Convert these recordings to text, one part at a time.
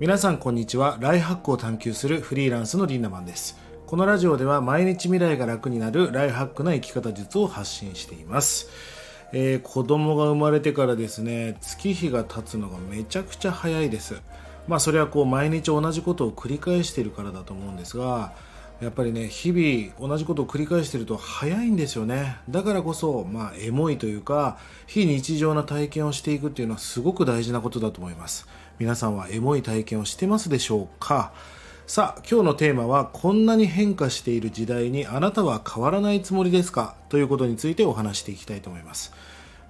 皆さんこんにちは。ライハックを探求するフリーランスのリンダマンです。このラジオでは毎日未来が楽になるライハックな生き方術を発信しています。えー、子供が生まれてからですね月日が経つのがめちゃくちゃ早いです。まあそれはこう毎日同じことを繰り返しているからだと思うんですがやっぱりね日々同じことを繰り返してると早いんですよね。だからこそまあエモいというか非日常な体験をしていくっていうのはすごく大事なことだと思います。皆さんはエモい体験をしてますでしょうか？さあ今日のテーマはこんなに変化している時代にあなたは変わらないつもりですか？ということについてお話していきたいと思います。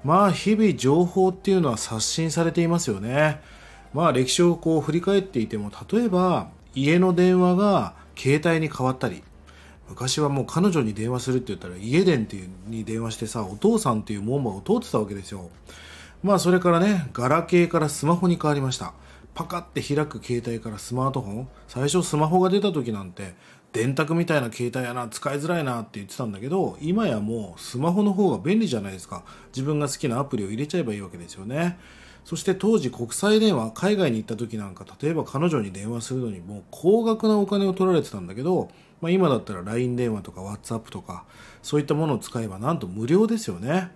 まあ日々情報っていうのは刷新されていますよね。まあ歴史をこう振り返っていても例えば家の電話が携帯に変わったり昔はもう彼女に電話するって言ったら家電っていうに電話してさお父さんっていう門番を通ってたわけですよ。まあそれからねガラケーからスマホに変わりました。パカって開く携帯からスマートフォン。最初スマホが出た時なんて電卓みたいな携帯やな使いづらいなって言ってたんだけど今やもうスマホの方が便利じゃないですか。自分が好きなアプリを入れちゃえばいいわけですよね。そして当時国際電話海外に行った時なんか例えば彼女に電話するのにもう高額なお金を取られてたんだけど、まあ、今だったら LINE 電話とか WhatsApp とかそういったものを使えばなんと無料ですよね。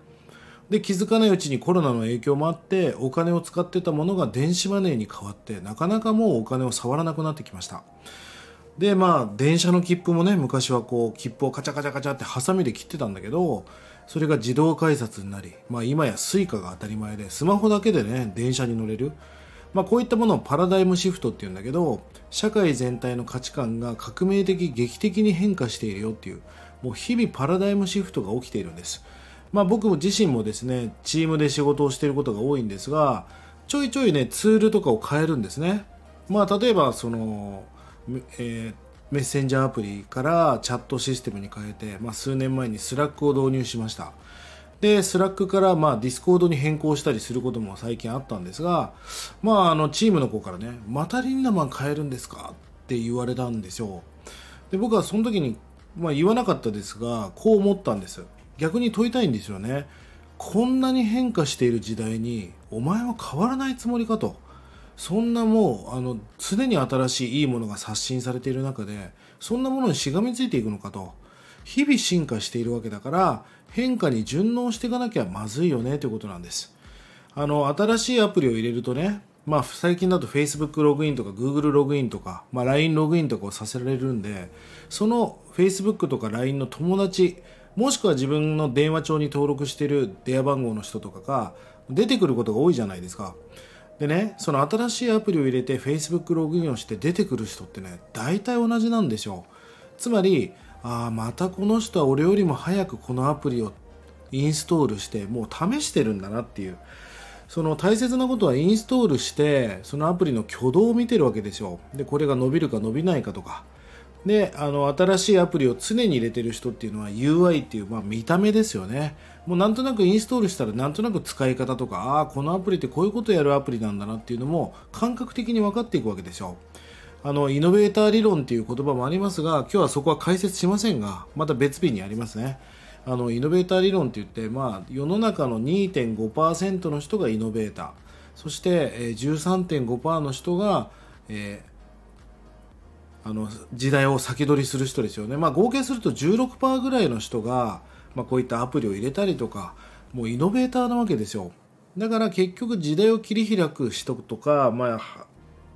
で気づかないうちにコロナの影響もあってお金を使ってたものが電子マネーに変わってなかなかもうお金を触らなくなってきました。でまあ電車の切符もね昔はこう切符をカチャカチャカチャってハサミで切ってたんだけどそれが自動改札になり、まあ、今や Suica が当たり前でスマホだけでね電車に乗れる、まあ、こういったものをパラダイムシフトっていうんだけど社会全体の価値観が革命的劇的に変化しているよっていうもう日々パラダイムシフトが起きているんです。まあ、僕自身もですねチームで仕事をしていることが多いんですがちょいちょいねツールとかを変えるんですね、まあ、例えばその、えー、メッセンジャーアプリからチャットシステムに変えて、まあ、数年前にスラックを導入しました。でスラックからまあディスコードに変更したりすることも最近あったんですが、まあ、あのチームの子からねまたリンダマン変えるんですかって言われたんですよ。で僕はその時に、まあ、言わなかったですがこう思ったんです。逆に問いたいんですよね。こんなに変化している時代にお前は変わらないつもりかと。そんなもうあの常に新しいいいものが刷新されている中でそんなものにしがみついていくのかと。日々進化しているわけだから変化に順応していかなきゃまずいよねということなんです。あの新しいアプリを入れるとねまあ、最近だと Facebook ログインとか Google ログインとか、まあ、LINE ログインとかをさせられるんでその Facebook とか LINE の友達もしくは自分の電話帳に登録してる電話番号の人とかが出てくることが多いじゃないですか。でね、その新しいアプリを入れて Facebook ログインをして出てくる人ってね、大体同じなんですよ。つまり、ああ、またこの人は俺よりも早くこのアプリをインストールして、もう試してるんだなっていう。その大切なことはインストールして、そのアプリの挙動を見てるわけですよ。で、これが伸びるか伸びないかとか。であの新しいアプリを常に入れてる人っていうのは UI っていう、まあ、見た目ですよね。もうなんとなくインストールしたらなんとなく使い方とかああこのアプリってこういうことやるアプリなんだなっていうのも感覚的に分かっていくわけですよあのイノベーター理論っていう言葉もありますが今日はそこは解説しませんがまた別日にありますね。あのイノベーター理論って言って、まあ、世の中の2.5%の人がイノベーター。そして、え、13.5%の人が、えーあの時代を先取りする人ですよね、まあ、合計すると16%ぐらいの人が、まあ、こういったアプリを入れたりとかもうイノベーターなわけですよ。だから結局時代を切り開く人とか、まあ、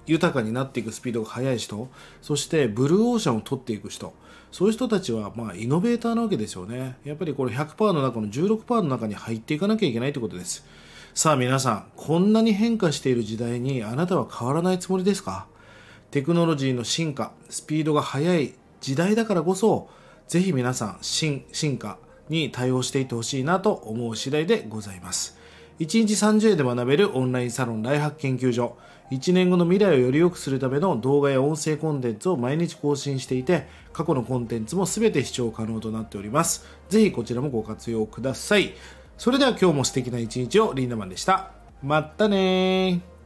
豊かになっていくスピードが速い人そしてブルーオーシャンを取っていく人そういう人たちはまあイノベーターなわけですよね。やっぱりこれ100%の中の16%の中に入っていかなきゃいけないということです。さあ皆さんこんなに変化している時代にあなたは変わらないつもりですか？テクノロジーの進化、スピードが速い時代だからこそ、ぜひ皆さん進化に対応していってほしいなと思う次第でございます。1日30円で学べるオンラインサロンライハック研究所。1年後の未来をより良くするための動画や音声コンテンツを毎日更新していて、過去のコンテンツも全て視聴可能となっております。ぜひこちらもご活用ください。それでは今日も素敵な一日をリーナマンでした。まったねー